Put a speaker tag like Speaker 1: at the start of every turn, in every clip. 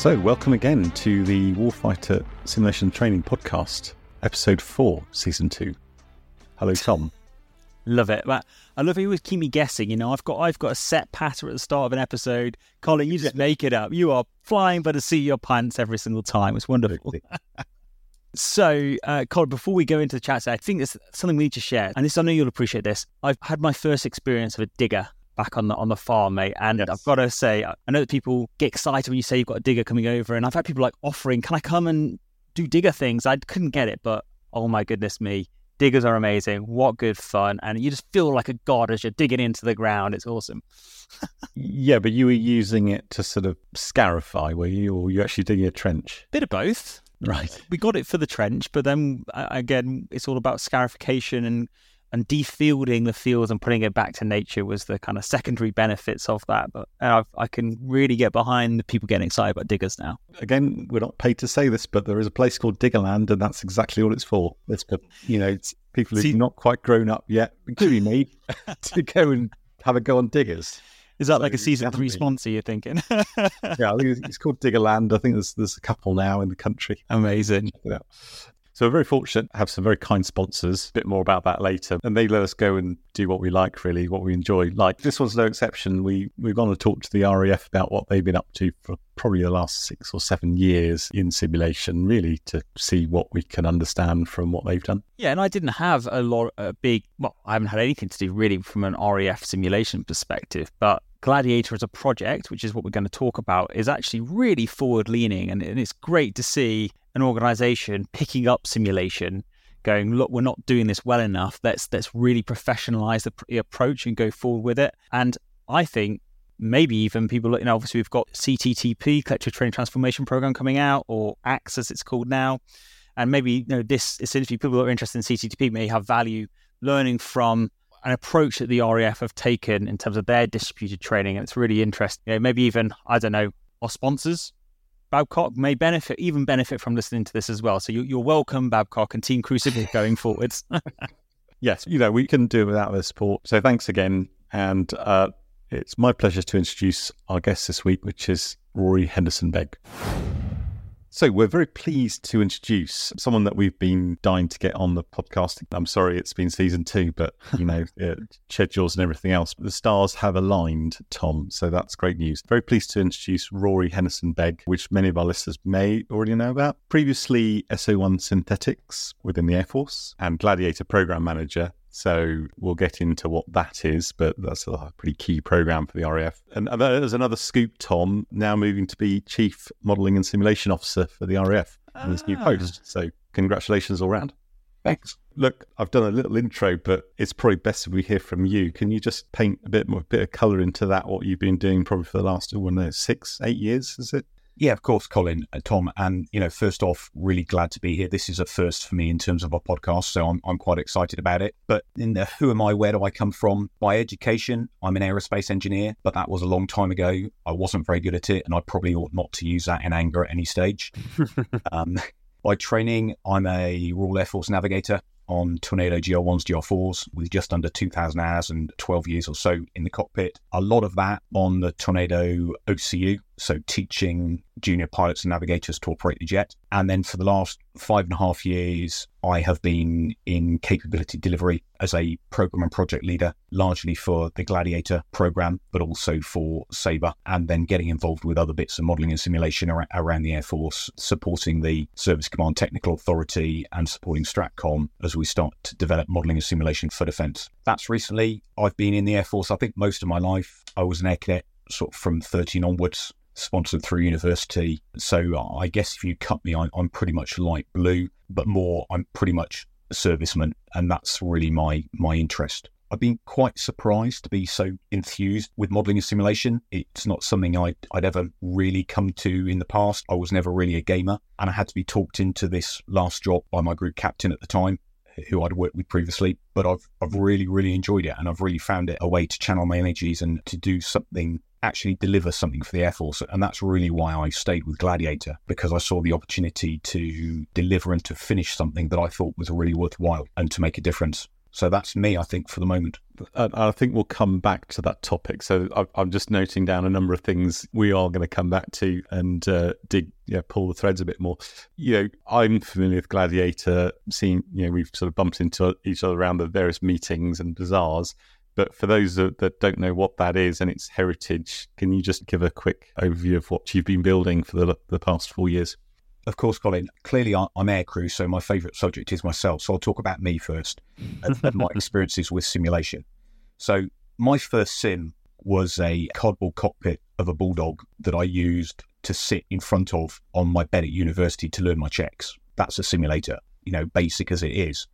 Speaker 1: So, welcome again to the Warfighter Simulation Training Podcast, Episode 4, Season 2. Hello, Tom.
Speaker 2: Love it. But I love how you always keep me guessing. You know, I've got I've got a set pattern at the start of an episode. Colin, you just make it up. You are flying by the seat of your pants every single time. It's wonderful. so, uh, Colin, before we go into the chat, I think there's something we need to share. And this, I know you'll appreciate this. I've had my first experience of a digger back on the on the farm, mate. And yes. I've got to say, I know that people get excited when you say you've got a digger coming over, and I've had people like offering, "Can I come and do digger things?" I couldn't get it, but oh my goodness me, diggers are amazing. What good fun! And you just feel like a god as you're digging into the ground. It's awesome.
Speaker 1: yeah, but you were using it to sort of scarify, were you, or you actually digging a trench?
Speaker 2: Bit of both.
Speaker 1: Right.
Speaker 2: We got it for the trench, but then uh, again, it's all about scarification and and defielding the fields and putting it back to nature was the kind of secondary benefits of that. But I, I can really get behind the people getting excited about diggers now.
Speaker 1: Again, we're not paid to say this, but there is a place called Diggerland, and that's exactly all it's for. It's for you know it's people who've See, not quite grown up yet, including me, to go and have a go on diggers.
Speaker 2: Is that so like a season three sponsor? You're thinking?
Speaker 1: yeah, I think it's called Diggerland. I think there's there's a couple now in the country.
Speaker 2: Amazing.
Speaker 1: So we're very fortunate to have some very kind sponsors. A bit more about that later. And they let us go and do what we like, really, what we enjoy. Like this one's no exception. We we've gone to talk to the RAF about what they've been up to for probably the last six or seven years in simulation, really to see what we can understand from what they've done.
Speaker 2: Yeah, and I didn't have a lot a big well, I haven't had anything to do really from an RAF simulation perspective, but Gladiator as a project, which is what we're going to talk about, is actually really forward leaning. And, and, it's great to see an organization picking up simulation going look we're not doing this well enough. Let's let's really professionalize the, the approach and go forward with it. And i think maybe even people you know obviously we've got cttp collective training transformation program coming out or ACTS as it's called now. And maybe you know this essentially people who are interested in cttp may have value learning from an approach that the RAF have taken in terms of their distributed training. And it's really interesting you know, maybe even i don't know our sponsors Babcock may benefit, even benefit from listening to this as well. So you, are welcome, Babcock and Team Crucible going forwards.
Speaker 1: yes, you know, we couldn't do it without their support. So thanks again. And uh, it's my pleasure to introduce our guest this week, which is Ruari Henderson-Begg. So we're very pleased to introduce someone that we've been dying to get on the podcast. I'm sorry it's been season two, but you know uh, schedules and everything else. But the stars have aligned, Tom. So that's great news. Very pleased to introduce Ruari Henderson-Begg, which many of our listeners may already know about. Previously, SO1 Synthetics within the Air Force and Gladiator Program Manager so we'll get into what that is, but that's a pretty key program for the RAF. And there's another scoop, Tom, now moving to be Chief Modelling and Simulation Officer for the RAF in this new ah. post. So congratulations all round.
Speaker 3: Thanks.
Speaker 1: Look, I've done a little intro, but it's probably best if we hear from you. Can you just paint a bit more, bit of colour into that? What you've been doing probably for the last, oh, no, six, eight years, is it?
Speaker 3: Yeah, of course, Colin, uh, Tom, and you know, first off, really glad to be here. This is a first for me in terms of a podcast, so I'm I'm quite excited about it. But in the who am I? Where do I come from? By education, I'm an aerospace engineer, but that was a long time ago. I wasn't very good at it, and I probably ought not to use that in anger at any stage. um, by training, I'm a Royal Air Force navigator on Tornado GR1s, GR4s with just under 2,000 hours and 12 years or so in the cockpit. A lot of that on the Tornado OCU, so teaching junior pilots and navigators to operate the jet. And then for the last five and a half years, I have been in capability delivery as a program and project leader, largely for the Gladiator program, but also for Sabre, and then getting involved with other bits of modeling and simulation around the Air Force, supporting the Service Command Technical Authority and supporting STRATCOM as we start to develop modeling and simulation for defence. That's recently. I've been in the Air Force, I think, most of my life. I was an air cadet sort of from 13 onwards sponsored through university. So uh, I guess if you cut me, I'm, pretty much light blue, but more, I'm pretty much a serviceman, and that's really my my interest. I've been quite surprised to be so enthused with modelling and simulation. It's not something I'd, I'd ever really come to in the past. I was never really a gamer, and I had to be talked into this last job by my group captain at the time, who I'd worked with previously. But I've I've really really enjoyed it, and I've really found it a way to channel my energies and to do something actually deliver something for the Air Force. And that's really why I stayed with Gladiator, because I saw the opportunity to deliver and to finish something that I thought was really worthwhile and to make a difference. So that's me, I think, for the moment.
Speaker 1: And I think we'll come back to that topic. So I'm just noting down a number of things we are going to come back to and uh, dig, yeah, pull the threads a bit more. You know, I'm familiar with Gladiator, seeing, you know, we've sort of bumped into each other around the various meetings and bazaars. But for those that don't know what that is and its heritage, can you just give a quick overview of what you've been building for the, the past four years?
Speaker 3: Of course, Colin. Clearly, I'm aircrew, so my favourite subject is myself. So I'll talk about me first and, and my experiences with simulation. So my first sim was a cardboard cockpit of a bulldog that I used to sit in front of on my bed at university to learn my checks. That's a simulator, you know, basic as it is.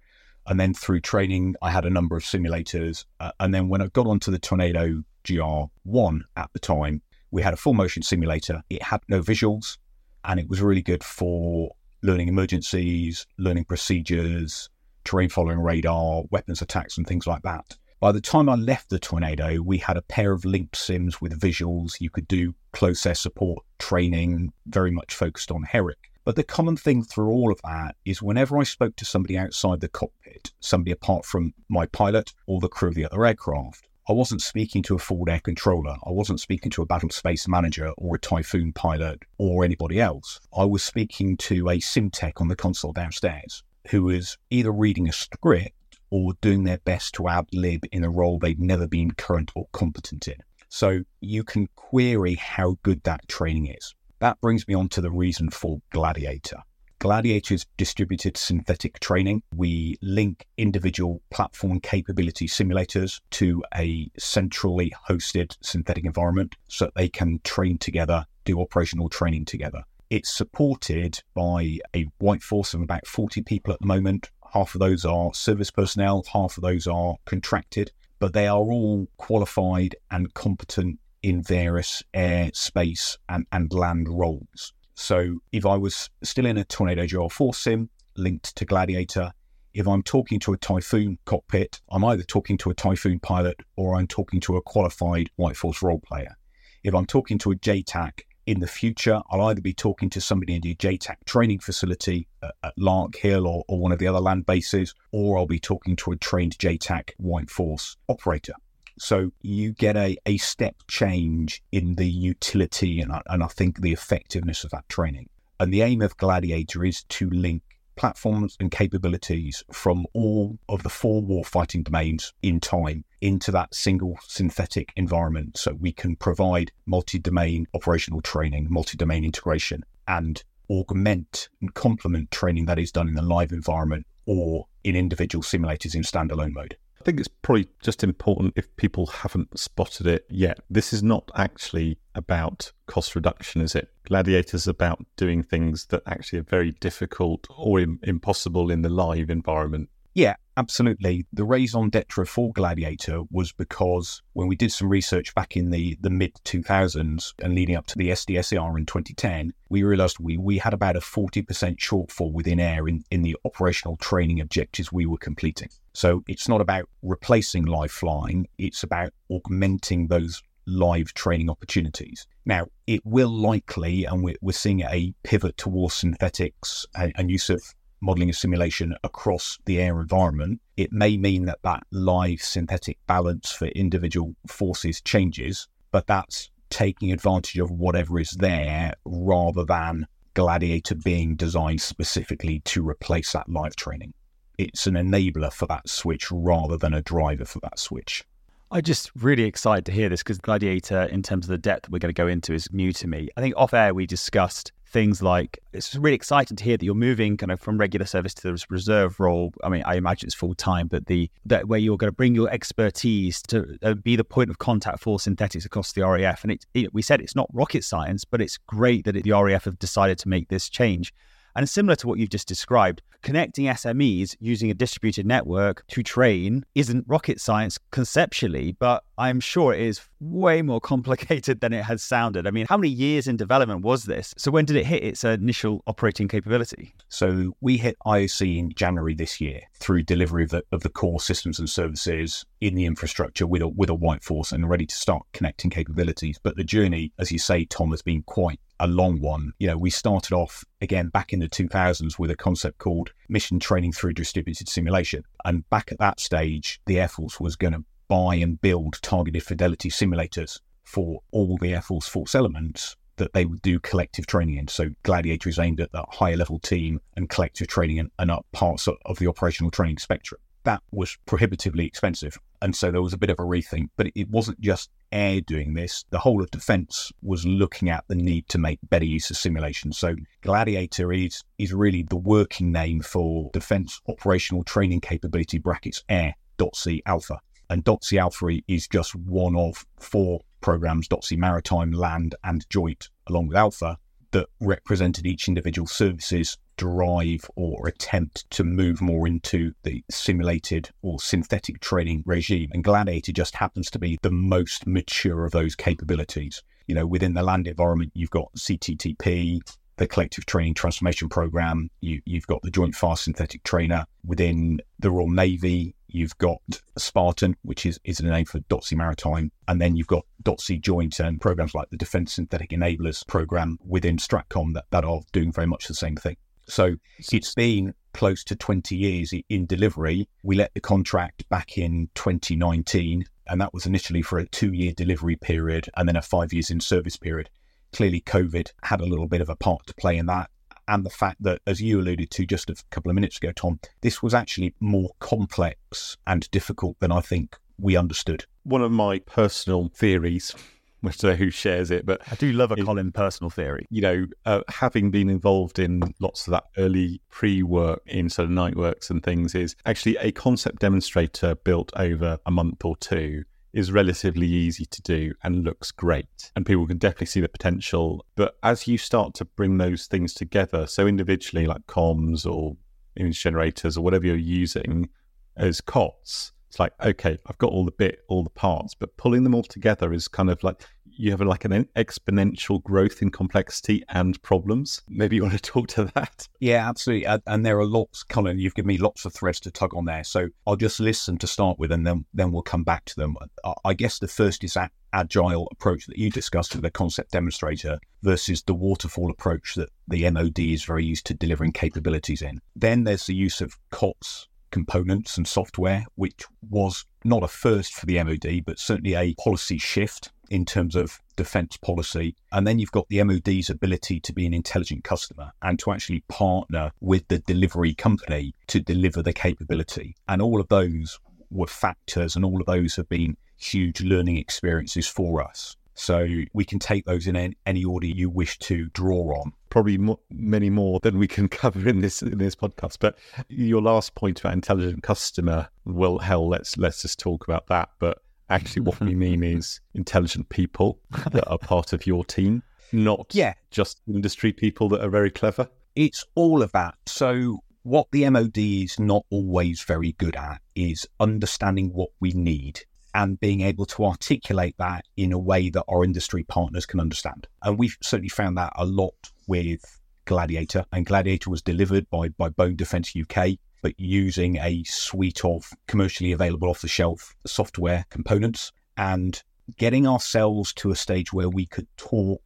Speaker 3: And then through training, I had a number of simulators. Uh, and then when I got onto the Tornado GR1 at the time, we had a full motion simulator. It had no visuals and it was really good for learning emergencies, learning procedures, terrain following radar, weapons attacks, and things like that. By the time I left the Tornado, we had a pair of linked sims with visuals. You could do close air support training, very much focused on Herrick. But the common thing through all of that is whenever I spoke to somebody outside the cockpit, somebody apart from my pilot or the crew of the other aircraft, I wasn't speaking to a forward air controller. I wasn't speaking to a battle space manager or a Typhoon pilot or anybody else. I was speaking to a sim tech on the console downstairs who was either reading a script or doing their best to ad lib in a role they'd never been current or competent in. So you can query how good that training is. That brings me on to the reason for Gladiator. Gladiator's distributed synthetic training. We link individual platform capability simulators to a centrally hosted synthetic environment so they can train together, do operational training together. It's supported by a white force of about 40 people at the moment. Half of those are service personnel, half of those are contracted, but they are all qualified and competent in various air, space, and, and land roles. So if I was still in a Tornado GR4 sim linked to Gladiator, if I'm talking to a Typhoon cockpit, I'm either talking to a Typhoon pilot or I'm talking to a qualified White Force role player. If I'm talking to a JTAC in the future, I'll either be talking to somebody in the JTAC training facility at, at Larkhill or, or one of the other land bases, or I'll be talking to a trained JTAC White Force operator. So you get a, a step change in the utility and, and I think the effectiveness of that training. And the aim of Gladiator is to link platforms and capabilities from all of the four warfighting domains in time into that single synthetic environment so we can provide multi-domain operational training, multi-domain integration and augment and complement training that is done in the live environment or in individual simulators in standalone mode
Speaker 1: think it's probably just important if people haven't spotted it yet. This is not actually about cost reduction, is it? Gladiator's about doing things that actually are very difficult or impossible in the live environment.
Speaker 3: Yeah, absolutely. The raison d'etre for Gladiator was because when we did some research back in the, the mid 2000s and leading up to the SDSR in 2010, we realized we, we had about a 40% shortfall within air in, in the operational training objectives we were completing. So it's not about replacing live flying, it's about augmenting those live training opportunities. Now, it will likely, and we're, we're seeing a pivot towards synthetics and, and use of modeling a simulation across the air environment, it may mean that that live synthetic balance for individual forces changes, but that's taking advantage of whatever is there rather than Gladiator being designed specifically to replace that live training. It's an enabler for that switch rather than a driver for that switch.
Speaker 2: I'm just really excited to hear this because Gladiator, in terms of the depth we're going to go into, is new to me. I think off air we discussed things like it's really exciting to hear that you're moving kind of from regular service to the reserve role. I mean, I imagine it's full time, but the that where you're going to bring your expertise to uh, be the point of contact for synthetics across the RAF. And it, it, we said it's not rocket science, but it's great that it, the RAF have decided to make this change. And similar to what you've just described, connecting SMEs using a distributed network to train isn't rocket science conceptually, but I'm sure it is way more complicated than it has sounded. I mean, how many years in development was this? So when did it hit its initial operating capability?
Speaker 3: So we hit IOC in January this year through delivery of the, of the core systems and services in the infrastructure with a, with a white force and ready to start connecting capabilities. But the journey, as you say, Tom, has been quite a long one. You know, we started off again back in the 2000s with a concept called mission training through distributed simulation. And back at that stage, the Air Force was going to buy and build targeted fidelity simulators for all the Air Force force elements that they would do collective training in. So Gladiator is aimed at that higher level team and collective training and, and up parts of, of the operational training spectrum. That was prohibitively expensive. And so there was a bit of a rethink, but it wasn't just air doing this. The whole of defense was looking at the need to make better use of simulation. So Gladiator is, is really the working name for defense operational training capability brackets air air.c alpha. And DOTC Alpha is just one of four programs, DOTC Maritime, Land, and Joint, along with Alpha, that represented each individual services drive or attempt to move more into the simulated or synthetic training regime. And Gladiator just happens to be the most mature of those capabilities. You know, within the land environment, you've got CTTP, the collective training transformation program. You, have got the joint fast synthetic trainer within the Royal Navy. You've got Spartan, which is, is the name for DOTC Maritime. And then you've got DOTC Joint and programs like the Defense Synthetic Enablers program within Stratcom that, that are doing very much the same thing. So it's been close to 20 years in delivery. We let the contract back in 2019, and that was initially for a two year delivery period and then a five years in service period. Clearly, COVID had a little bit of a part to play in that and the fact that, as you alluded to just a couple of minutes ago, Tom, this was actually more complex and difficult than I think we understood.
Speaker 1: One of my personal theories, know who shares it, but
Speaker 2: I do love a Colin personal theory.
Speaker 1: You know, uh, having been involved in lots of that early pre work in sort of Niteworks and things, is actually a concept demonstrator built over a month or two is relatively easy to do and looks great. And people can definitely see the potential. But as you start to bring those things together, so individually, like comms or image generators or whatever you're using as COTS, it's like, okay, I've got all the bit, all the parts, but pulling them all together is kind of like you have like an exponential growth in complexity and problems. Maybe you want to talk to that.
Speaker 3: Yeah, absolutely. And there are lots, Colin. You've given me lots of threads to tug on there. So I'll just listen to start with, and then then we'll come back to them. I guess the first is that agile approach that you discussed with the concept demonstrator versus the waterfall approach that the MOD is very used to delivering capabilities in. Then there's the use of COTS components and software, which was not a first for the MOD, but certainly a policy shift in terms of defence policy. And then you've got the MOD's ability to be an intelligent customer and to actually partner with the delivery company to deliver the capability. And all of those were factors, and all of those have been huge learning experiences for us. So we can take those in any order you wish to draw on.
Speaker 1: Probably more, many more than we can cover in this in this podcast. But your last point about intelligent customer, well, hell, let's let's just talk about that. But actually, what we mean is intelligent people that are part of your team, not yeah. just industry people that are very clever.
Speaker 3: It's all of that. So what the MOD is not always very good at is understanding what we need and being able to articulate that in a way that our industry partners can understand. And we've certainly found that a lot with Gladiator. And Gladiator was delivered by, by Boeing Defence UK, but using a suite of commercially available off the shelf software components and getting ourselves to a stage where we could talk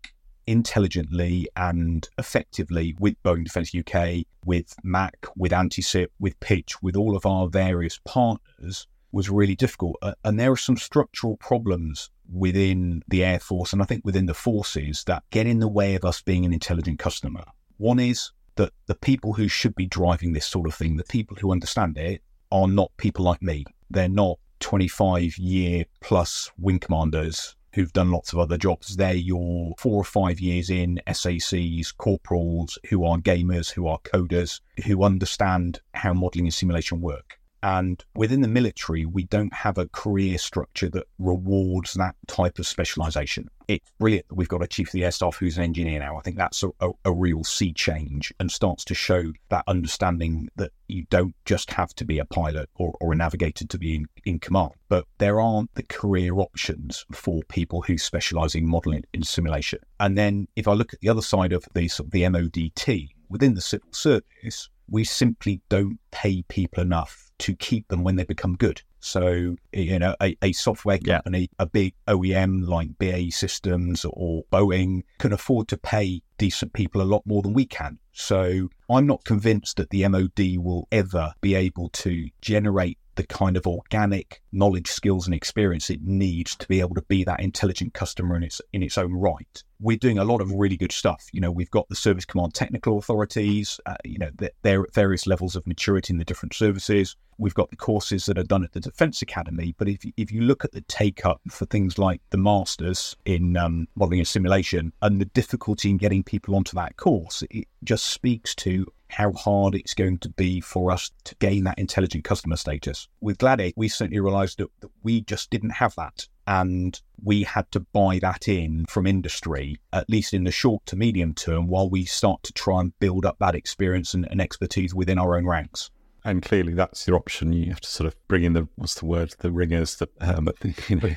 Speaker 3: intelligently and effectively with Boeing Defence UK, with MAK, with Antycip, with Pitch, with all of our various partners was really difficult. Uh, and there are some structural problems within the Air Force and I think within the forces that get in the way of us being an intelligent customer. One is that the people who should be driving this sort of thing, the people who understand it, are not people like me. They're not 25 year plus wing commanders who've done lots of other jobs. They're your four or five years in SACs, corporals who are gamers, who are coders, who understand how modeling and simulation work. And within the military, we don't have a career structure that rewards that type of specialization. It's brilliant that we've got a chief of the air staff who's an engineer now. I think that's a, a, a real sea change and starts to show that understanding that you don't just have to be a pilot or, or a navigator to be in, in command, but there aren't the career options for people who specialize in modeling in simulation. And then if I look at the other side of the, sort of the MOD team within the civil service, we simply don't pay people enough to keep them when they become good. So, you know, a, a software company, yeah. a big OEM like BAE Systems or Boeing can afford to pay decent people a lot more than we can. So, I'm not convinced that the MOD will ever be able to generate the kind of organic knowledge, skills, and experience it needs to be able to be that intelligent customer in its in its own right. We're doing a lot of really good stuff. You know, we've got the service command technical authorities. Uh, you know, they're at various levels of maturity in the different services. We've got the courses that are done at the Defence Academy. But if if you look at the take up for things like the masters in um, modelling and simulation and the difficulty in getting people onto that course, it just speaks to how hard it's going to be for us to gain that intelligent customer status. With Gladiator, we certainly realized that, that we just didn't have that. And we had to buy that in from industry, at least in the short to medium term, while we start to try and build up that experience and, and expertise within our own ranks
Speaker 1: and clearly that's your option. You have to sort of bring in the what's the word, the ringers, the um, you know,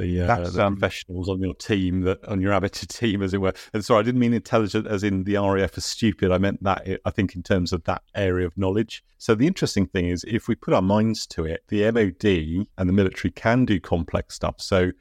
Speaker 1: the, uh, the um, professionals on your team, that on your amateur team, as it were. And sorry, I didn't mean intelligent as in the RAF is stupid. I meant that I think in terms of that area of knowledge. So the interesting thing is, if we put our minds to it, the MOD and the military can do complex stuff. So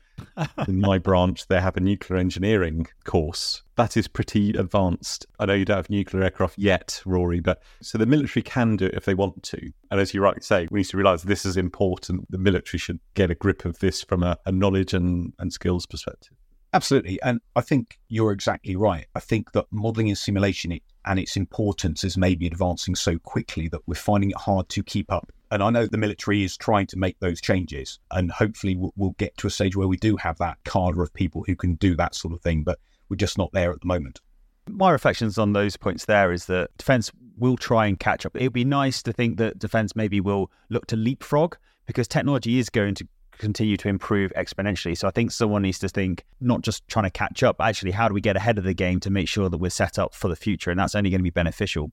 Speaker 1: in my branch, they have a nuclear engineering course. That is pretty advanced. I know you don't have nuclear aircraft yet, Ruari, but so the military can do it if they want to. And as you rightly say, we need to realize this is important. The military should get a grip of this from a, a knowledge and, and skills perspective.
Speaker 3: Absolutely. And I think you're exactly right. I think that modeling and simulation and its importance is maybe advancing so quickly that we're finding it hard to keep up. And I know the military is trying to make those changes, and hopefully we'll, we'll get to a stage where we do have that cadre of people who can do that sort of thing, but we're just not there at the moment.
Speaker 2: My reflections on those points there is that defence will try and catch up. It would be nice to think that defence maybe will look to leapfrog because technology is going to continue to improve exponentially. So I think someone needs to think not just trying to catch up, actually, how do we get ahead of the game to make sure that we're set up for the future? And that's only going to be beneficial.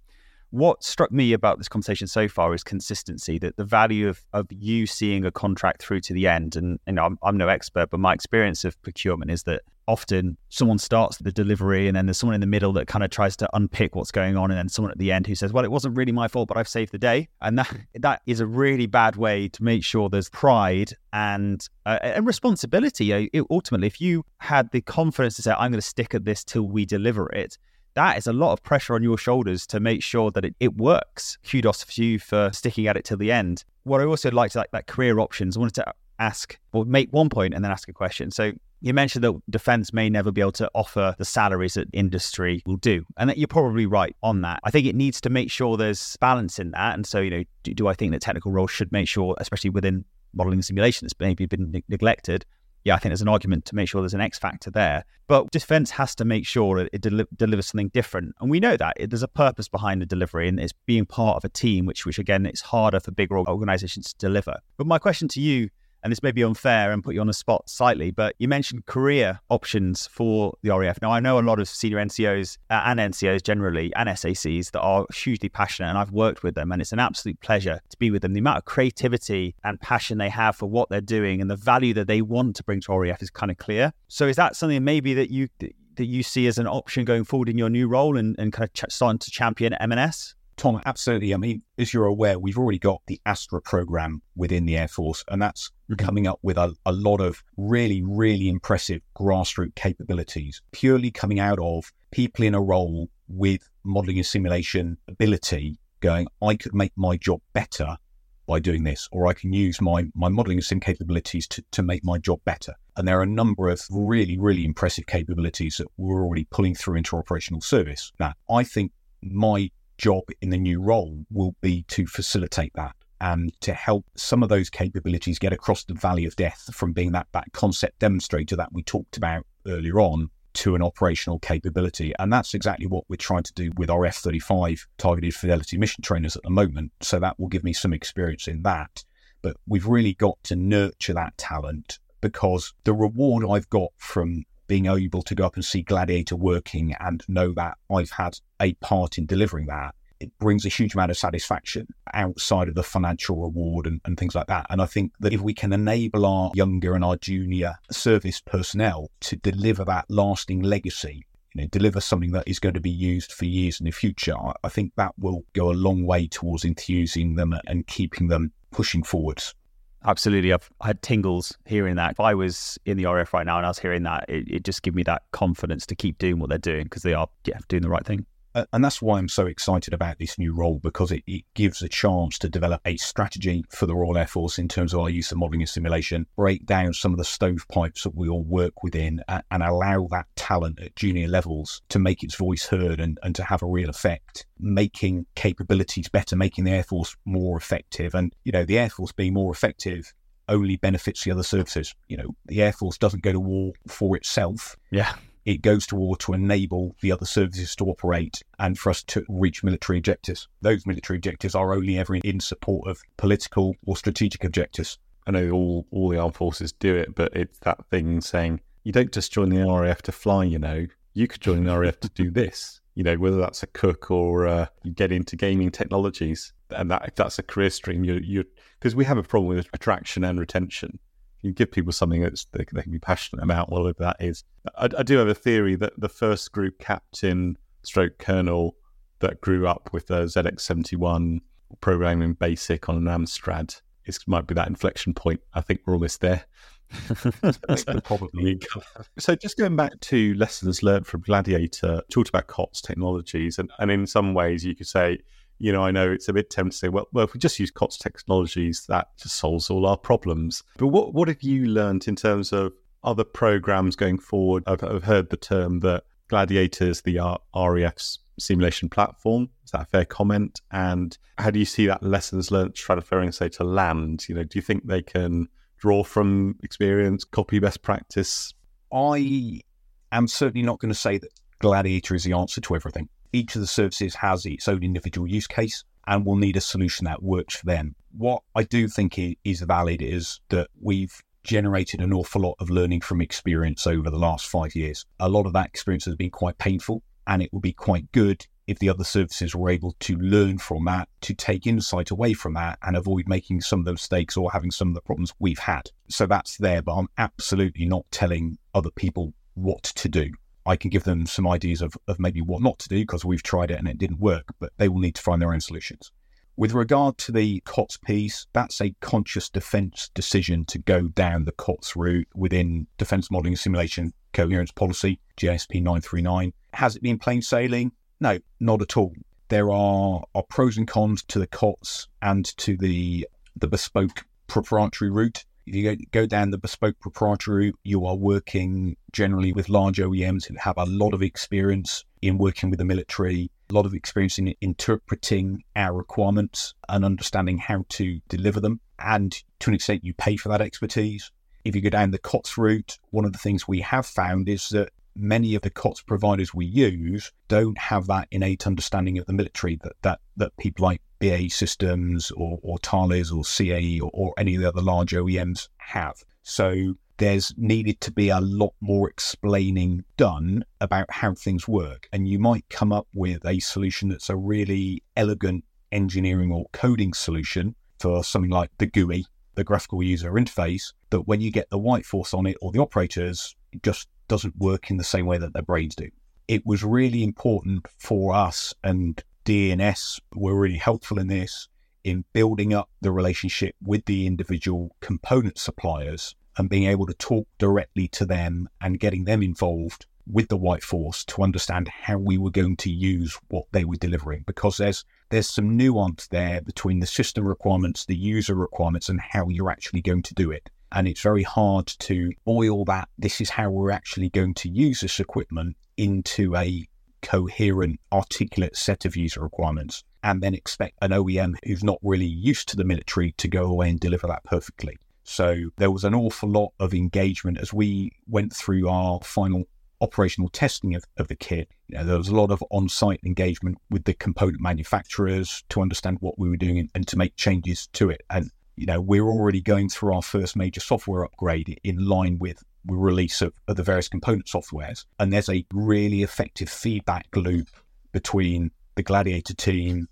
Speaker 2: What struck me about this conversation so far is consistency, that the value of, of you seeing a contract through to the end. And, I'm, I'm no expert, but my experience of procurement is that often someone starts the delivery and then there's someone in the middle that kind of tries to unpick what's going on and then someone at the end who says well it wasn't really my fault but i've saved the day and that that is a really bad way to make sure there's pride and uh, and responsibility it, ultimately if you had the confidence to say i'm going to stick at this till we deliver it that is a lot of pressure on your shoulders to make sure that it, it works. Kudos for you for sticking at it till the end. What I also liked like that career options, I wanted to ask or make one point and then ask a question. So you mentioned that defense may never be able to offer the salaries that industry will do. And that you're probably right on that. I think it needs to make sure there's balance in that. And so, you know, do, do I think that technical roles should make sure, especially within modeling simulation, that's maybe been ne- neglected, yeah, I think there's an argument to make sure there's an X factor there. But defense has to make sure it del- delivers something different. And we know that it, there's a purpose behind the delivery and it's being part of a team, which, which again, it's harder for bigger organizations to deliver. But my question to you and this may be unfair and put you on the spot slightly, but you mentioned career options for the RAF. Now, I know a lot of senior NCOs uh, and NCOs generally and SACs that are hugely passionate, and I've worked with them, and it's an absolute pleasure to be with them. The amount of creativity and passion they have for what they're doing and the value that they want to bring to RAF is kind of clear. So, is that something maybe that you that you see as an option going forward in your new role and, and kind of ch- starting to champion M&S?
Speaker 3: Tom, absolutely. I mean, as you're aware, we've already got the Astra program within the Air Force, and that's coming up with a, a lot of really, really impressive grassroots capabilities, purely coming out of people in a role with modeling and simulation ability going, I could make my job better by doing this, or I can use my, my modeling and sim capabilities to, to make my job better. And there are a number of really, really impressive capabilities that we're already pulling through into operational service. Now, I think my job in the new role will be to facilitate that and to help some of those capabilities get across the valley of death from being that, that concept demonstrator that we talked about earlier on to an operational capability. And that's exactly what we're trying to do with our F 35 targeted fidelity mission trainers at the moment. So that will give me some experience in that. But we've really got to nurture that talent because the reward I've got from being able to go up and see Gladiator working and know that I've had a part in delivering that it brings a huge amount of satisfaction outside of the financial reward and, and, things like that. And I think that if we can enable our younger and our junior service personnel to deliver that lasting legacy, you know, deliver something that is going to be used for years in the future, I, I think that will go a long way towards enthusing them and keeping them pushing forwards.
Speaker 2: Absolutely. I've had tingles hearing that. If I was in the RF right now and I was hearing that, it, it just gives me that confidence to keep doing what they're doing because they are yeah, doing the right thing Uh,
Speaker 3: and that's why I'm so excited about this new role because it, it, gives a chance to develop a strategy for the Royal Air Force in terms of our use of modelling and simulation, break down some of the stovepipes that we all work within, and, and allow that talent at junior levels to make its voice heard and, and to have a real effect, making capabilities better, making the Air Force more effective. And, you know, the Air Force being more effective only benefits the other services. You know, the Air Force doesn't go to war for itself.
Speaker 2: Yeah
Speaker 3: it goes to war to enable the other services to operate and for us to reach military objectives. Those military objectives are only ever in support of political or strategic objectives.
Speaker 1: I know all, all the armed forces do it, but it's that thing saying you don't just join the RAF to fly, you know, you could join the RAF to do this, you know, whether that's a cook or uh, you get into gaming technologies. And that if that's a career stream, you you because we have a problem with attraction and retention you give people something that they, they, can be passionate about, whatever that is. I, I, do have a theory that the first group captain, stroke colonel, that grew up with the ZX71 programming basic on an Amstrad, it might be that inflection point. I think we're almost there.
Speaker 3: probably.
Speaker 1: So, just going back to lessons learned from Gladiator, talked about COTS technologies, and, and in some ways, you could say you know, I know it's a bit tempting to say, well, well, if we just use COTS technologies, that just solves all our problems. But what what have you learned in terms of other programs going forward? I've, I've heard the term that Gladiator is the RAF's simulation platform. Is that a fair comment? And how do you see that lessons learned transferring, say, to land? You know, do you think they can draw from experience, copy best practice?
Speaker 3: I am certainly not going to say that Gladiator is the answer to everything each of the services has its own individual use case and will need a solution that works for them. What I do think is valid is that we've generated an awful lot of learning from experience over the last five years. A lot of that experience has been quite painful, and it would be quite good if the other services were able to learn from that, to take insight away from that, and avoid making some of the mistakes or having some of the problems we've had. So that's there, but I'm absolutely not telling other people what to do. I can give them some ideas of, of maybe what not to do because we've tried it and it didn't work, but they will need to find their own solutions. With regard to the COTS piece, that's a conscious defence decision to go down the COTS route within Defence Modelling Simulation Coherence Policy, JSP 939. Has it been plain sailing? No, not at all. There are, are pros and cons to the COTS and to the the bespoke proprietary route. If you go down the bespoke proprietary route, you are working generally with large OEMs who have a lot of experience in working with the military, a lot of experience in interpreting our requirements and understanding how to deliver them. And to an extent, you pay for that expertise. If you go down the COTS route, one of the things we have found is that many of the COTS providers we use don't have that innate understanding of the military that that, that people like BAE Systems or, or Thales or CAE or, or any of the other large OEMs have. So there's needed to be a lot more explaining done about how things work. And you might come up with a solution that's a really elegant engineering or coding solution for something like the GUI, the graphical user interface, that when you get the white force on it or the operators, it just doesn't work in the same way that their brains do. It was really important for us and DE&S were really helpful in this, in building up the relationship with the individual component suppliers and being able to talk directly to them and getting them involved with the White Force to understand how we were going to use what they were delivering because there's there's some nuance there between the system requirements, the user requirements, and how you're actually going to do it. And it's very hard to boil that this is how we're actually going to use this equipment into a coherent, articulate set of user requirements, and then expect an OEM who's not really used to the military to go away and deliver that perfectly. So there was an awful lot of engagement as we went through our final operational testing of, of the kit, you know, there was a lot of on-site engagement with the component manufacturers to understand what we were doing and, and to make changes to it. And you know, we're already going through our first major software upgrade in line with release of, of the various component softwares. And there's a really effective feedback loop between the Gladiator team,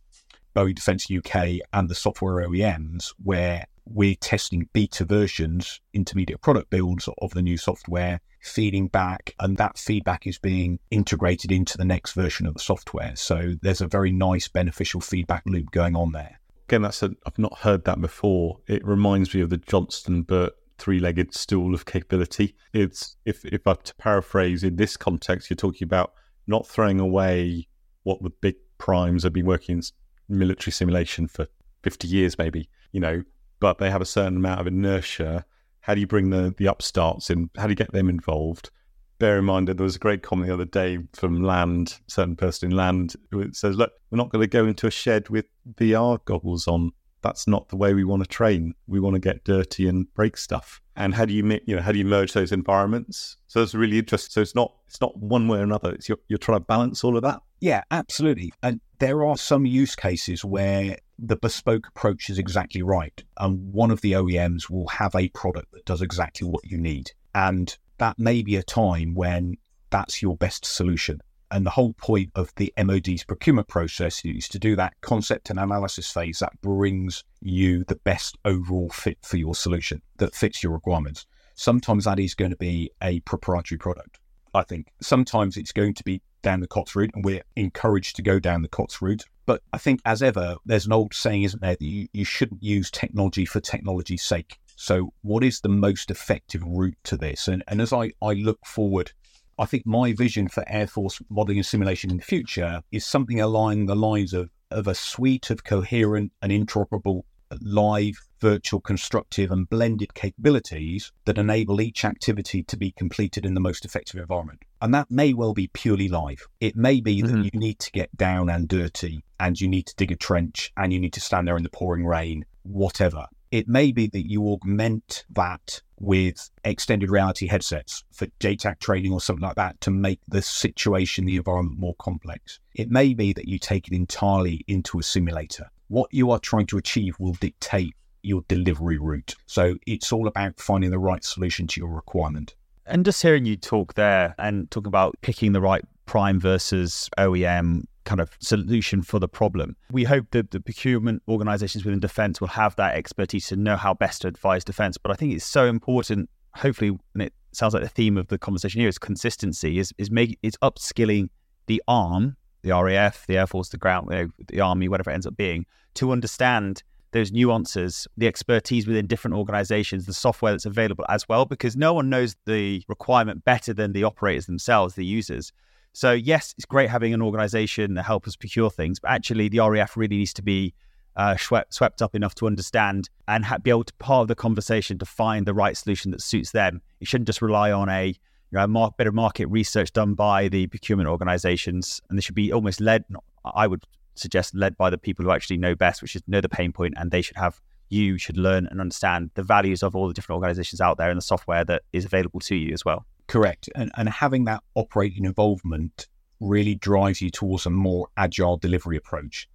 Speaker 3: Boeing Defence UK, and the software OEMs, where we're testing beta versions, intermediate product builds of the new software, feeding back, and that feedback is being integrated into the next version of the software. So there's a very nice beneficial feedback loop going on there.
Speaker 1: Again, that's a, I've not heard that before. It reminds me of the Johnston Burt three-legged stool of capability. It's if if I to paraphrase in this context, you're talking about not throwing away what the big primes have been working in military simulation for 50 years, maybe, you know, but they have a certain amount of inertia. How do you bring the, the upstarts in? How do you get them involved? Bear in mind that there was a great comment the other day from Land, certain person in Land, who says, look, we're not going to go into a shed with VR goggles on. That's not the way we want to train. We want to get dirty and break stuff. And how do you, you know, how do you merge those environments? So it's really interesting. So it's not, it's not one way or another. It's you're, you're trying to balance all of that.
Speaker 3: Yeah, absolutely. And there are some use cases where the bespoke approach is exactly right. And one of the OEMs will have a product that does exactly what you need. And that may be a time when that's your best solution. And the whole point of the MOD's procurement process is to do that concept and analysis phase that brings you the best overall fit for your solution that fits your requirements. Sometimes that is going to be a proprietary product. I think sometimes it's going to be down the COTS route, and we're encouraged to go down the COTS route. But I think, as ever, there's an old saying, isn't there, that you, you shouldn't use technology for technology's sake. So, what is the most effective route to this? And, and as I, I look forward, I think my vision for Air Force modeling and simulation in the future is something along the lines of, of a suite of coherent and interoperable live, virtual, constructive, and blended capabilities that enable each activity to be completed in the most effective environment. And that may well be purely live. It may be mm-hmm. that you need to get down and dirty and you need to dig a trench and you need to stand there in the pouring rain, whatever. It may be that you augment that with extended reality headsets for JTAC training or something like that to make the situation, the environment more complex. It may be that you take it entirely into a simulator what you are trying to achieve will dictate your delivery route. So it's all about finding the right solution to your requirement.
Speaker 2: And just hearing you talk there and talking about picking the right prime versus OEM kind of solution for the problem. We hope that the procurement organizations within defense will have that expertise to know how best to advise defense. But I think it's so important, hopefully, and it sounds like the theme of the conversation here is consistency, is is making is upskilling the arm the RAF, the Air Force, the ground, you know, the Army, whatever it ends up being, to understand those nuances, the expertise within different organizations, the software that's available as well, because no one knows the requirement better than the operators themselves, the users. So, yes, it's great having an organization that help us procure things, but actually, the RAF really needs to be uh, swept, swept up enough to understand and ha- be able to part of the conversation to find the right solution that suits them. It shouldn't just rely on a you know, mar- better market research done by the procurement organizations, and they should be almost led. I would suggest led by the people who actually know best, which is know the pain point, and they should have you should learn and understand the values of all the different organizations out there and the software that is available to you as well.
Speaker 3: Correct, and and having that operating involvement really drives you towards a more agile delivery approach.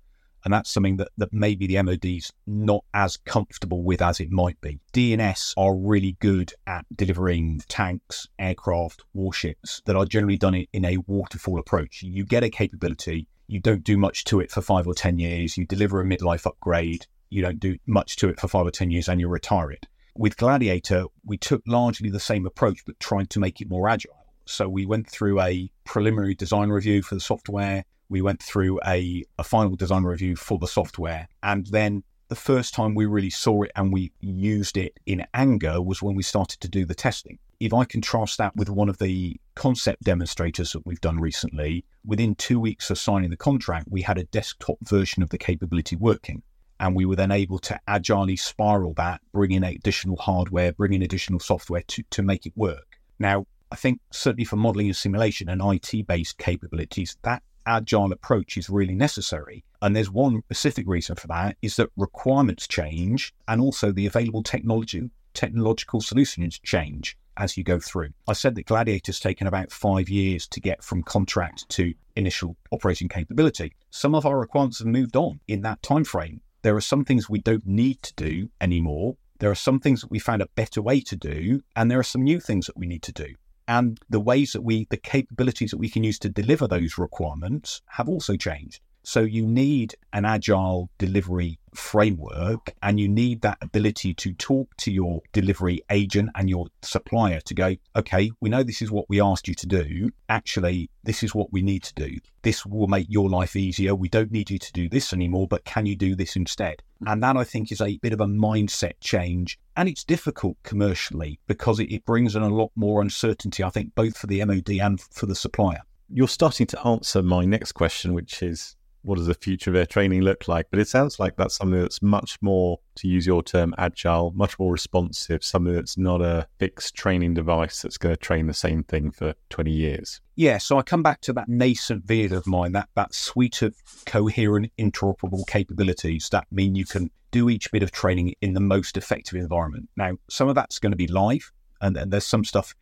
Speaker 3: And that's something that, that maybe the MOD's not as comfortable with as it might be. DE&S are really good at delivering tanks, aircraft, warships that are generally done in a waterfall approach. You get a capability, you don't do much to it for five or 10 years, you deliver a midlife upgrade, you don't do much to it for five or 10 years, and you retire it. With Gladiator, we took largely the same approach, but tried to make it more agile. So we went through a preliminary design review for the software we went through a, a final design review for the software. And then the first time we really saw it and we used it in anger was when we started to do the testing. If I contrast that with one of the concept demonstrators that we've done recently, within two weeks of signing the contract, we had a desktop version of the capability working. And we were then able to agilely spiral that, bring in additional hardware, bring in additional software to, to make it work. Now, I think certainly for modeling and simulation and IT based capabilities, that agile approach is really necessary. And there's one specific reason for that is that requirements change and also the available technology technological solutions change. as you go through. I said that Gladiator's taken about five years to get from contract to initial operating capability. Some of our requirements have moved on in that time frame. There are some things we don't need to do anymore. There are some things that we found a better way to do, and there are some new things that we need to do. And the ways that we, the capabilities that we can use to deliver those requirements have also changed. So you need an agile delivery framework and you need that ability to talk to your delivery agent and your supplier to go, okay, we know this is what we asked you to do. Actually, this is what we need to do. This will make your life easier. We don't need you to do this anymore, but can you do this instead? And that I think is a bit of a mindset change. And it's difficult commercially because it, brings in a lot more uncertainty, I think, both for the MOD and for the supplier.
Speaker 1: You're starting to answer my next question, which is what does the future of their training look like? But it sounds like that's something that's much more, to use your term, agile, much more responsive, something that's not a fixed training device that's going to train the same thing for 20 years.
Speaker 3: Yeah, so I come back to that nascent vision of mine, that, that suite of coherent, interoperable capabilities that mean you can do each bit of training in the most effective environment. Now, some of that's going to be live, and, and there's some stuff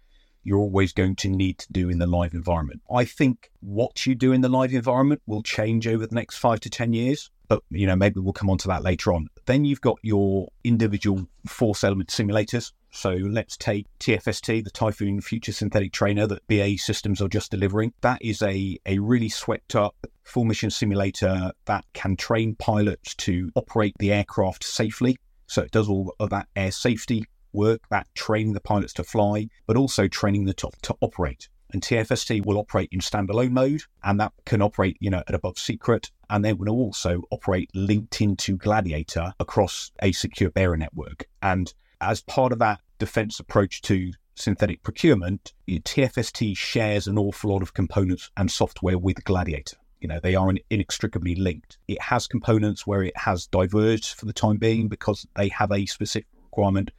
Speaker 3: you're always going to need to do in the live environment. I think what you do in the live environment will change over the next five to 10 years, but you know, maybe we'll come on to that later on. Then you've got your individual force element simulators. So let's take TFST, the Typhoon Future Synthetic Trainer that BAE Systems are just delivering. That is a, a really swept up full mission simulator that can train pilots to operate the aircraft safely. So it does all of that air safety work, that training the pilots to fly, but also training the top to operate. And TFST will operate in standalone mode, and that can operate, you know, at above secret, and then will also operate linked into Gladiator across a secure bearer network. And as part of that defense approach to synthetic procurement, TFST shares an awful lot of components and software with Gladiator. You know, they are inextricably linked. It has components where it has diverged for the time being because they have a specific requirement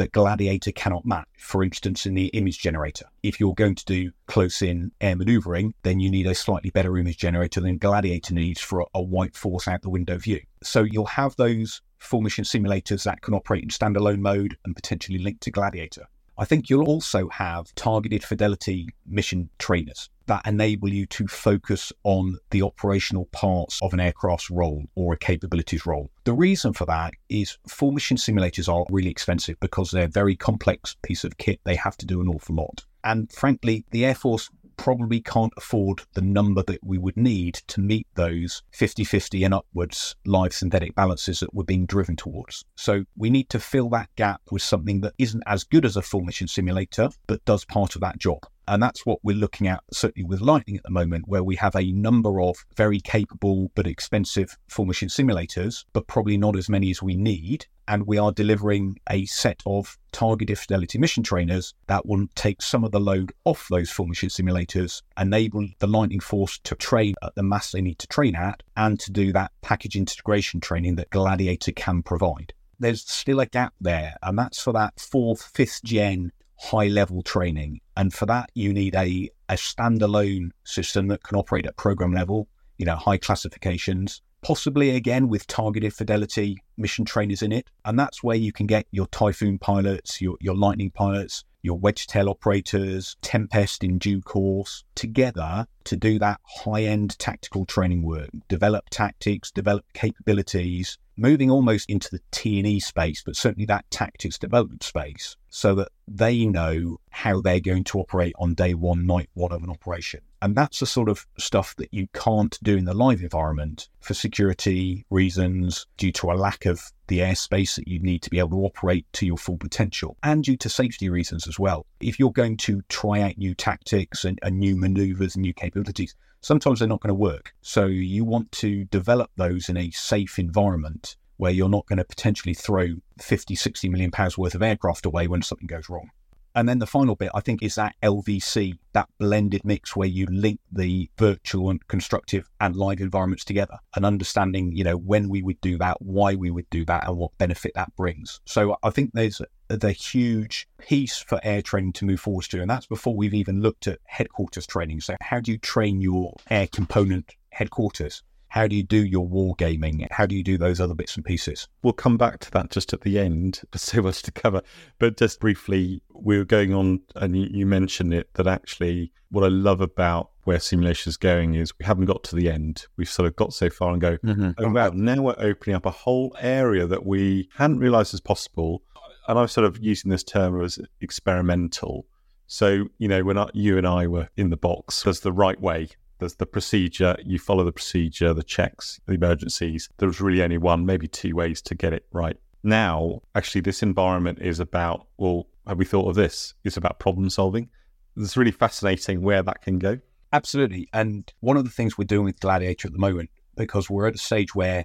Speaker 3: that Gladiator cannot match. For instance, in the image generator, if you're going to do close in air maneuvering, then you need a slightly better image generator than Gladiator needs for a, white force out the window view. So you'll have those full mission simulators that can operate in standalone mode and potentially link to Gladiator. I think you'll also have targeted fidelity mission trainers that enable you to focus on the operational parts of an aircraft's role or a capabilities role. The reason for that is full mission simulators are really expensive because they're a very complex piece of kit. They have to do an awful lot. And frankly, the Air Force probably can't afford the number that we would need to meet those 50 50 and upwards live synthetic balances that we're being driven towards. So we need to fill that gap with something that isn't as good as a full mission simulator, but does part of that job. And that's what we're looking at, certainly with Lightning at the moment, where we have a number of very capable but expensive full mission simulators, but probably not as many as we need. And we are delivering a set of targeted fidelity mission trainers that will take some of the load off those full mission simulators, enable the Lightning Force to train at the mass they need to train at, and to do that package integration training that Gladiator can provide there's still a gap there, and that's for that fourth, fifth gen high level training. And for that, you need a, a standalone system that can operate at program level, you know, high classifications, possibly again with targeted fidelity mission trainers in it. And that's where you can get your Typhoon pilots, your, your Lightning pilots, your Wedgetail operators, Tempest in due course, together to do that high end tactical training work, develop tactics, develop capabilities, moving almost into the T&E space, but certainly that tactics development space, so that they know how they're going to operate on day one, night one of an operation. And that's the sort of stuff that you can't do in the live environment for security reasons, due to a lack of the airspace that you need to be able to operate to your full potential, and due to safety reasons as well. If you're going to try out new tactics and, and new maneuvers and new capabilities, sometimes they're not going to work. So you want to develop those in a safe environment where you're not going to potentially throw 50, 60 million pounds worth of aircraft away when something goes wrong. And then the final bit, I think, is that LVC, that blended mix where you link the virtual and constructive and live environments together and understanding, you know, when we would do that, why we would do that, and what benefit that brings. So I think there's the huge piece for air training to move forward to. And that's before we've even looked at headquarters training. So, how do you train your air component headquarters? How do you do your wargaming? How do you do those other bits and pieces?
Speaker 1: We'll come back to that just at the end. There's so much to cover. But just briefly, we were going on, and you, mentioned it, that actually what I love about where simulation is going is we haven't got to the end. We've sort of got so far and go,
Speaker 2: Mm-hmm.
Speaker 1: oh, wow, now we're opening up a whole area that we hadn't realized was possible. And I'm sort of using this term as experimental. So, you know, when I, you and I were in the box, there's the right way. There's the procedure. You follow the procedure, the checks, the emergencies. There was really only one, maybe two ways to get it right. Now, actually, this environment is about, well, have we thought of this? It's about problem solving. It's really fascinating where that can go.
Speaker 3: Absolutely. And one of the things we're doing with Gladiator at the moment, because we're at a stage where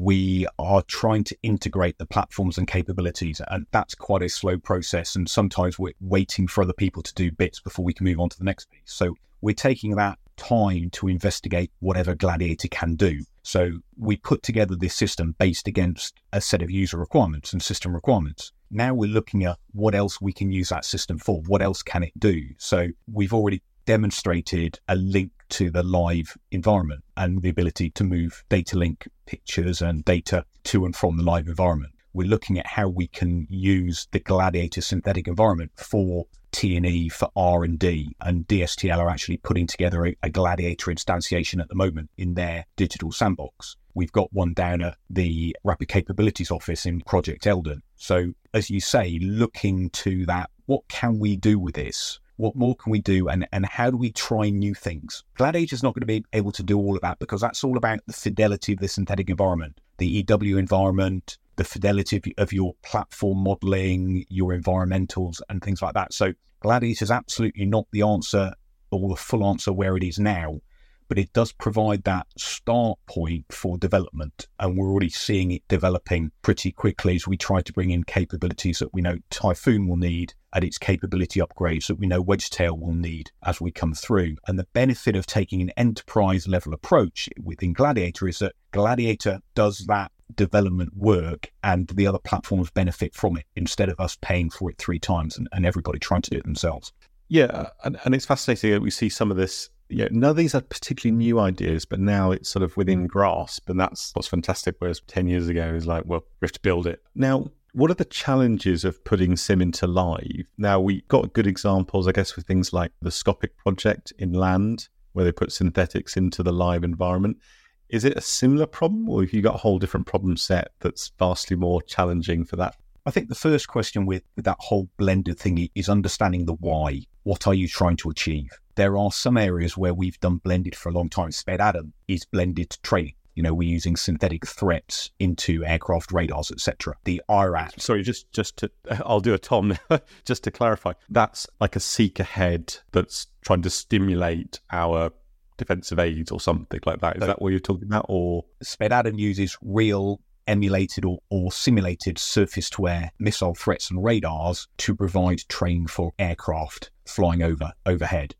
Speaker 3: we are trying to integrate the platforms and capabilities, and that's quite a slow process. And sometimes we're waiting for other people to do bits before we can move on to the next piece. So we're taking that time to investigate whatever Gladiator can do. So we put together this system based against a set of user requirements and system requirements. Now we're looking at what else we can use that system for. What else can it do? So we've already demonstrated a link to the live environment and the ability to move data link pictures and data to and from the live environment. We're looking at how we can use the Gladiator synthetic environment for T&E, for R&D, and DSTL are actually putting together a, a Gladiator instantiation at the moment in their digital sandbox. We've got one down at the Rapid Capabilities Office in Project Eldon. So, as you say, looking to that, what can we do with this? What more can we do? And, and how do we try new things? Gladiator's not going to be able to do all of that because that's all about the fidelity of the synthetic environment, the EW environment, the fidelity of, your platform modeling, your environmentals, and things like that. So, Gladiator's absolutely not the answer or the full answer where it is now but it does provide that start point for development. And we're already seeing it developing pretty quickly as we try to bring in capabilities that we know Typhoon will need and its capability upgrades that we know Wedgetail will need as we come through. And the benefit of taking an enterprise level approach within Gladiator is that Gladiator does that development work and the other platforms benefit from it instead of us paying for it three times and, and everybody trying to do it themselves.
Speaker 1: Yeah, and, and it's fascinating that we see some of this yeah, none of these are particularly new ideas, but now it's sort of within mm. grasp. And that's what's fantastic. Whereas 10 years ago, it was like, well, we have to build it. Now, what are the challenges of putting sim into live? Now, we got good examples, I guess, with things like the Scopic project in land, where they put synthetics into the live environment. Is it a similar problem, or have you got a whole different problem set that's vastly more challenging for that?
Speaker 3: I think the first question with, with that whole blended thing is understanding the why. What are you trying to achieve? There are some areas where we've done blended for a long time. Spadeadam is blended training. You know, we're using synthetic threats into aircraft radars, etc. The IRAT.
Speaker 1: Sorry, just just to I'll do a Tom just to clarify. That's like a seek ahead that's trying to stimulate our defensive aids or something like that. Is
Speaker 3: So-
Speaker 1: that what you're talking about? Or
Speaker 3: Spadeadam uses real emulated or, or simulated surface to air missile threats and radars to provide training for aircraft flying over overhead.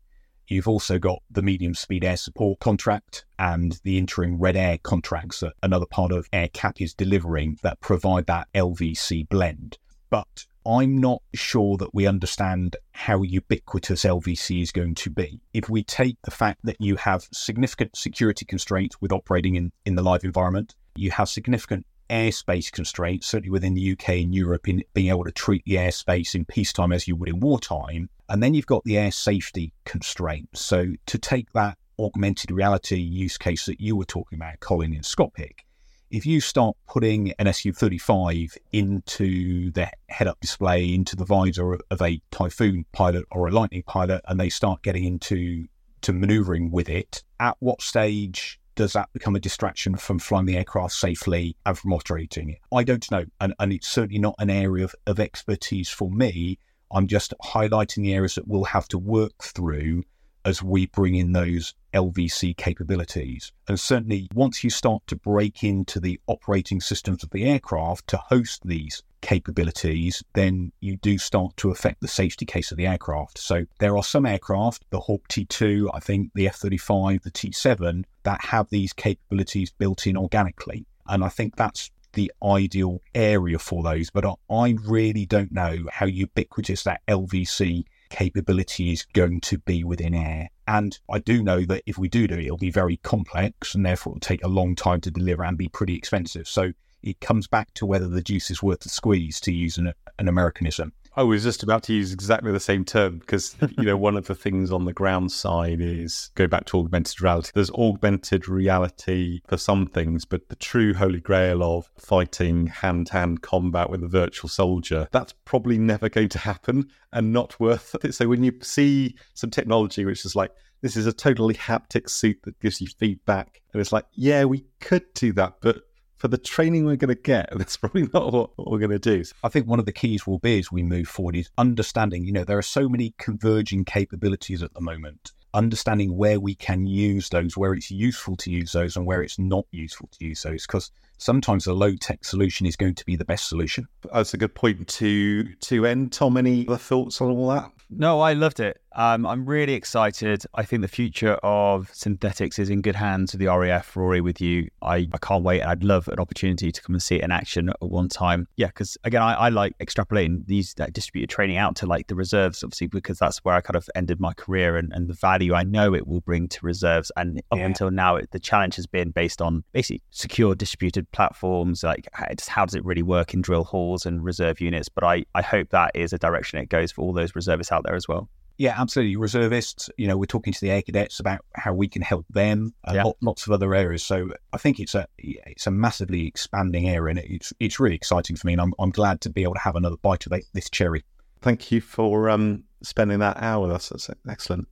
Speaker 3: You've also got the medium speed air support contract and the interim red air contracts that another part of AirCap is delivering that provide that LVC blend. But I'm not sure that we understand how ubiquitous LVC is going to be. If we take the fact that you have significant security constraints with operating in, in the live environment, you have significant airspace constraints, certainly within the UK and Europe, in being able to treat the airspace in peacetime as you would in wartime. And then you've got the air safety constraints. So to take that augmented reality use case that you were talking about, Colin, in Scopic, if you start putting an SU 35 into the head up display, into the visor of- of a Typhoon pilot or a Lightning pilot, and they start getting into to maneuvering with it, at what stage does that become a distraction from flying the aircraft safely and from operating it? I don't know. And, and it's certainly not an area of, of expertise for me. I'm just highlighting the areas that we'll have to work through as we bring in those LVC capabilities. And certainly, once you start to break into the operating systems of the aircraft to host these capabilities, then you do start to affect the safety case of the aircraft. So there are some aircraft, the Hawk T2, I think the F 35, the T7, that have these capabilities built in organically. And I think that's the ideal area for those. But I, really don't know how ubiquitous that LVC capability is going to be within air. And I do know that if we do do it, it'll be very complex and therefore it'll take a long time to deliver and be pretty expensive. So it comes back to whether the juice is worth the squeeze, to use an, an Americanism.
Speaker 1: I was just about to use exactly the same term because, you know, one of the things on the ground side is go back to augmented reality. There's augmented reality for some things, but the true holy grail of fighting hand to hand combat with a virtual soldier, that's probably never going to happen and not worth it. So when you see some technology which is like, this is a totally haptic suit that gives you feedback, and it's like, yeah, we could do that, but for the training we're going to get, that's probably not what, what we're going to do.
Speaker 3: I think one of the keys will be as we move forward is understanding, you know, there are so many converging capabilities at the moment. Understanding where we can use those, where it's useful to use those, and where it's not useful to use those, because sometimes a low tech solution is going to be the best solution.
Speaker 1: That's a good point to to end. Tom, any other thoughts on all that?
Speaker 2: No, I loved it. Um, I'm really excited. I think the future of synthetics is in good hands with the RAF, Ruari, with you. I, I can't wait. I'd love an opportunity to come and see it in action at one time. Yeah, because again, I, I, like extrapolating these that distributed training out to like the reserves, obviously, because that's where I kind of ended my career and, and the value I know it will bring to reserves. And up yeah. until now, it, the challenge has been based on basically secure distributed platforms, like just how does it really work in drill halls and reserve units. But I, I hope that is a direction it goes for all those reservists out there as well.
Speaker 3: Yeah, absolutely. Reservists, you know, we're talking to the air cadets about how we can help them and yeah. lots of other areas. So I think it's a it's a massively expanding area, and it's it's really exciting for me. And I'm I'm glad to be able to have another bite of this cherry.
Speaker 1: Thank you for um, spending that hour with us. That's excellent.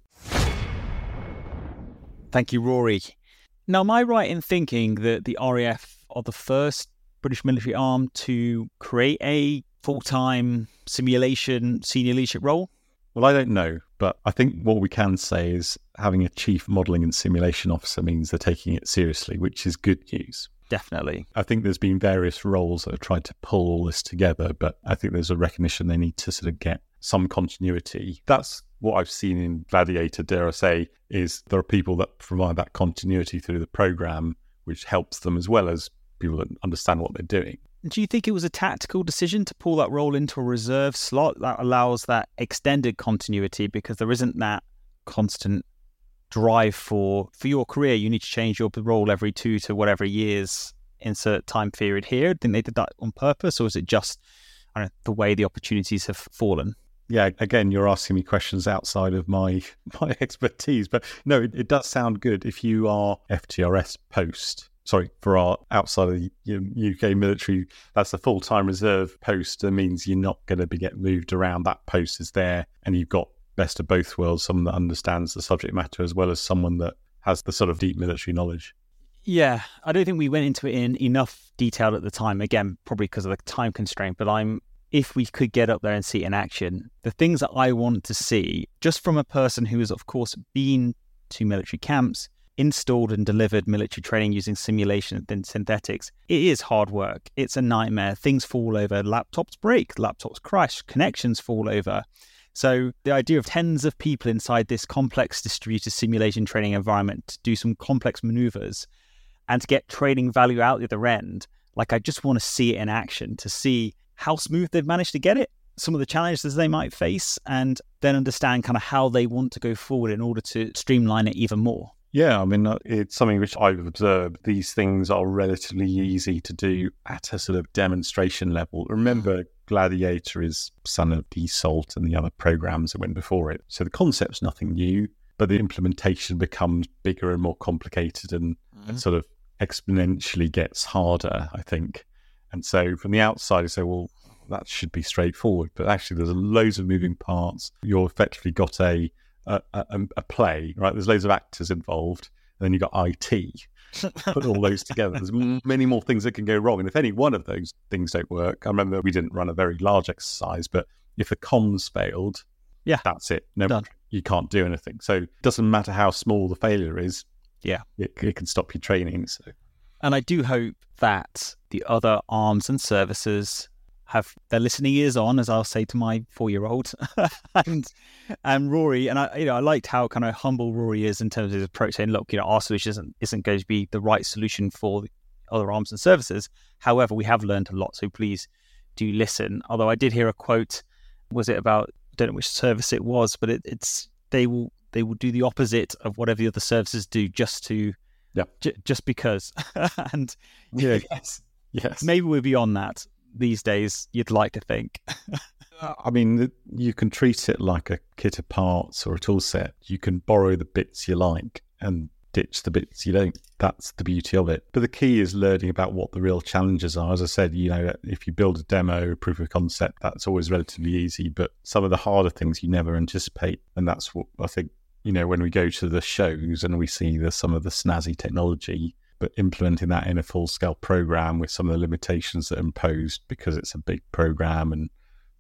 Speaker 2: Thank you, Ruari. Now, am I right in thinking that the RAF are the first British military arm to create a full time simulation senior leadership role?
Speaker 1: Well, I don't know, but I think what we can say is having a chief modelling and simulation officer means they're taking it seriously, which is good news.
Speaker 2: Definitely.
Speaker 1: I think there's been various roles that have tried to pull all this together, but I think there's a recognition they need to sort of get some continuity. That's what I've seen in Gladiator, dare I say, is there are people that provide that continuity through the program, which helps them as well as people that understand what they're doing.
Speaker 2: Do you think it was a tactical decision to pull that role into a reserve slot that allows that extended continuity because there isn't that constant drive for for your career? You need to change your role every two to whatever years insert time period here. think they did that on purpose, or is it just know, the way the opportunities have fallen?
Speaker 1: Yeah, again, you're asking me questions outside of my my expertise, but no, it, it does sound good if you are FTRS post sorry, for our outside of the UK military, that's a full time reserve post. That means you're not going to be getting moved around. That post is there, and you've got best of both worlds someone that understands the subject matter as well as someone that has the sort of deep military knowledge.
Speaker 2: Yeah, I don't think we went into it in enough detail at the time. Again, probably because of the time constraint, but I'm if we could get up there and see it in action, the things that I want to see, just from a person who has, of course, been to military camps, installed and delivered military training using simulation and synthetics, it is hard work. It's a nightmare. Things fall over, laptops break, laptops crash, connections fall over. So the idea of tens of people inside this complex distributed simulation training environment to do some complex maneuvers and to get training value out the other end, like I just want to see it in action to see how smooth they've managed to get it, some of the challenges they might face, and then understand kind of how they want to go forward in order to streamline it even more.
Speaker 1: Yeah, I mean, uh, it's something which I've observed. These things are relatively easy to do at a sort of demonstration level. Remember, Gladiator is son of Dassault and the other programs that went before it. So the concept's nothing new, but the implementation becomes bigger and more complicated and, mm-hmm. and sort of exponentially gets harder, I think. And so from the outside, you say, well, that should be straightforward. But actually, there's loads of moving parts. You've effectively got a a, a, a play, right? There's loads of actors involved, and then you've got IT. Put all those together. There's many more things that can go wrong. And if any one of those things don't work, I remember we didn't run a very large exercise, but if the comms failed,
Speaker 2: yeah,
Speaker 1: that's it. No, Done. you can't do anything. So it doesn't matter how small the failure is.
Speaker 2: Yeah,
Speaker 1: it, it can stop your training. So,
Speaker 2: and I do hope that the other arms and services have their listening ears on, as I'll say to my four-year-old, and and Ruari, and I, you know, I liked how kind of humble Ruari is in terms of his approach, saying, "Look, you know, our solution isn't isn't going to be the right solution for other arms and services. However, we have learned a lot, so please do listen." Although I did hear a quote, was it about I don't know which service it was, but it, it's they will they will do the opposite of whatever the other services do just to
Speaker 1: yeah.
Speaker 2: j- just because. And
Speaker 1: yeah. yes. Yes.
Speaker 2: Maybe we're beyond that these days. You'd like to think.
Speaker 1: Uh, I mean, you can treat it like a kit of parts or a tool set. You can borrow the bits you like and ditch the bits you don't. That's the beauty of it. But the key is learning about what the real challenges are. As I said, you know, if you build a demo, a proof of concept, that's always relatively easy. But some of the harder things you never anticipate. And that's what I think, you know, when we go to the shows and we see the, some of the snazzy technology, but implementing that in a full scale program with some of the limitations that are imposed because it's a big program and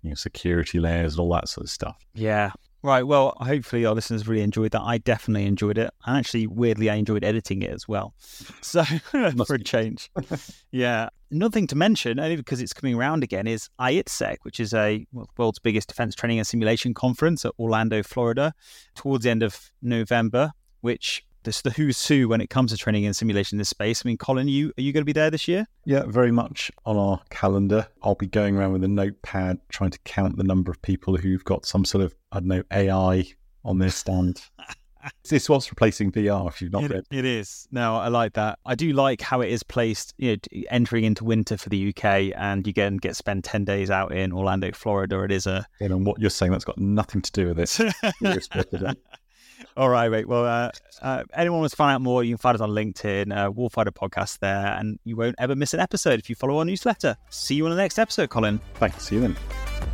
Speaker 1: you know security layers and all that sort of stuff.
Speaker 2: Yeah. Right. Well, hopefully our listeners really enjoyed that. I definitely enjoyed it. And actually, weirdly, I enjoyed editing it as well. So, for a change. yeah. Another thing to mention, only because it's coming around again, is IITSEC, which is a well, world's biggest defense training and simulation conference at Orlando, Florida, towards the end of November, which this the who's who when it comes to training and simulation in this space. I mean, Colin, you are you going to be there this year?
Speaker 1: Yeah, very much on our calendar. I'll be going around with a notepad trying to count the number of people who've got some sort of I don't know AI on their stand. this was replacing VR if you've not
Speaker 2: it,
Speaker 1: read.
Speaker 2: It is. No, I like that. I do like how it is placed, you know, entering into winter for the UK and you get, get spend 10 days out in Orlando, Florida. It is a...
Speaker 1: And what you're saying, that's got nothing to do with it.
Speaker 2: All right, mate. Well, uh, uh, anyone wants to find out more, you can find us on LinkedIn, uh, Warfighter Podcast there, and you won't ever miss an episode if you follow our newsletter. See you on the next episode, Colin.
Speaker 1: Thanks. See you then.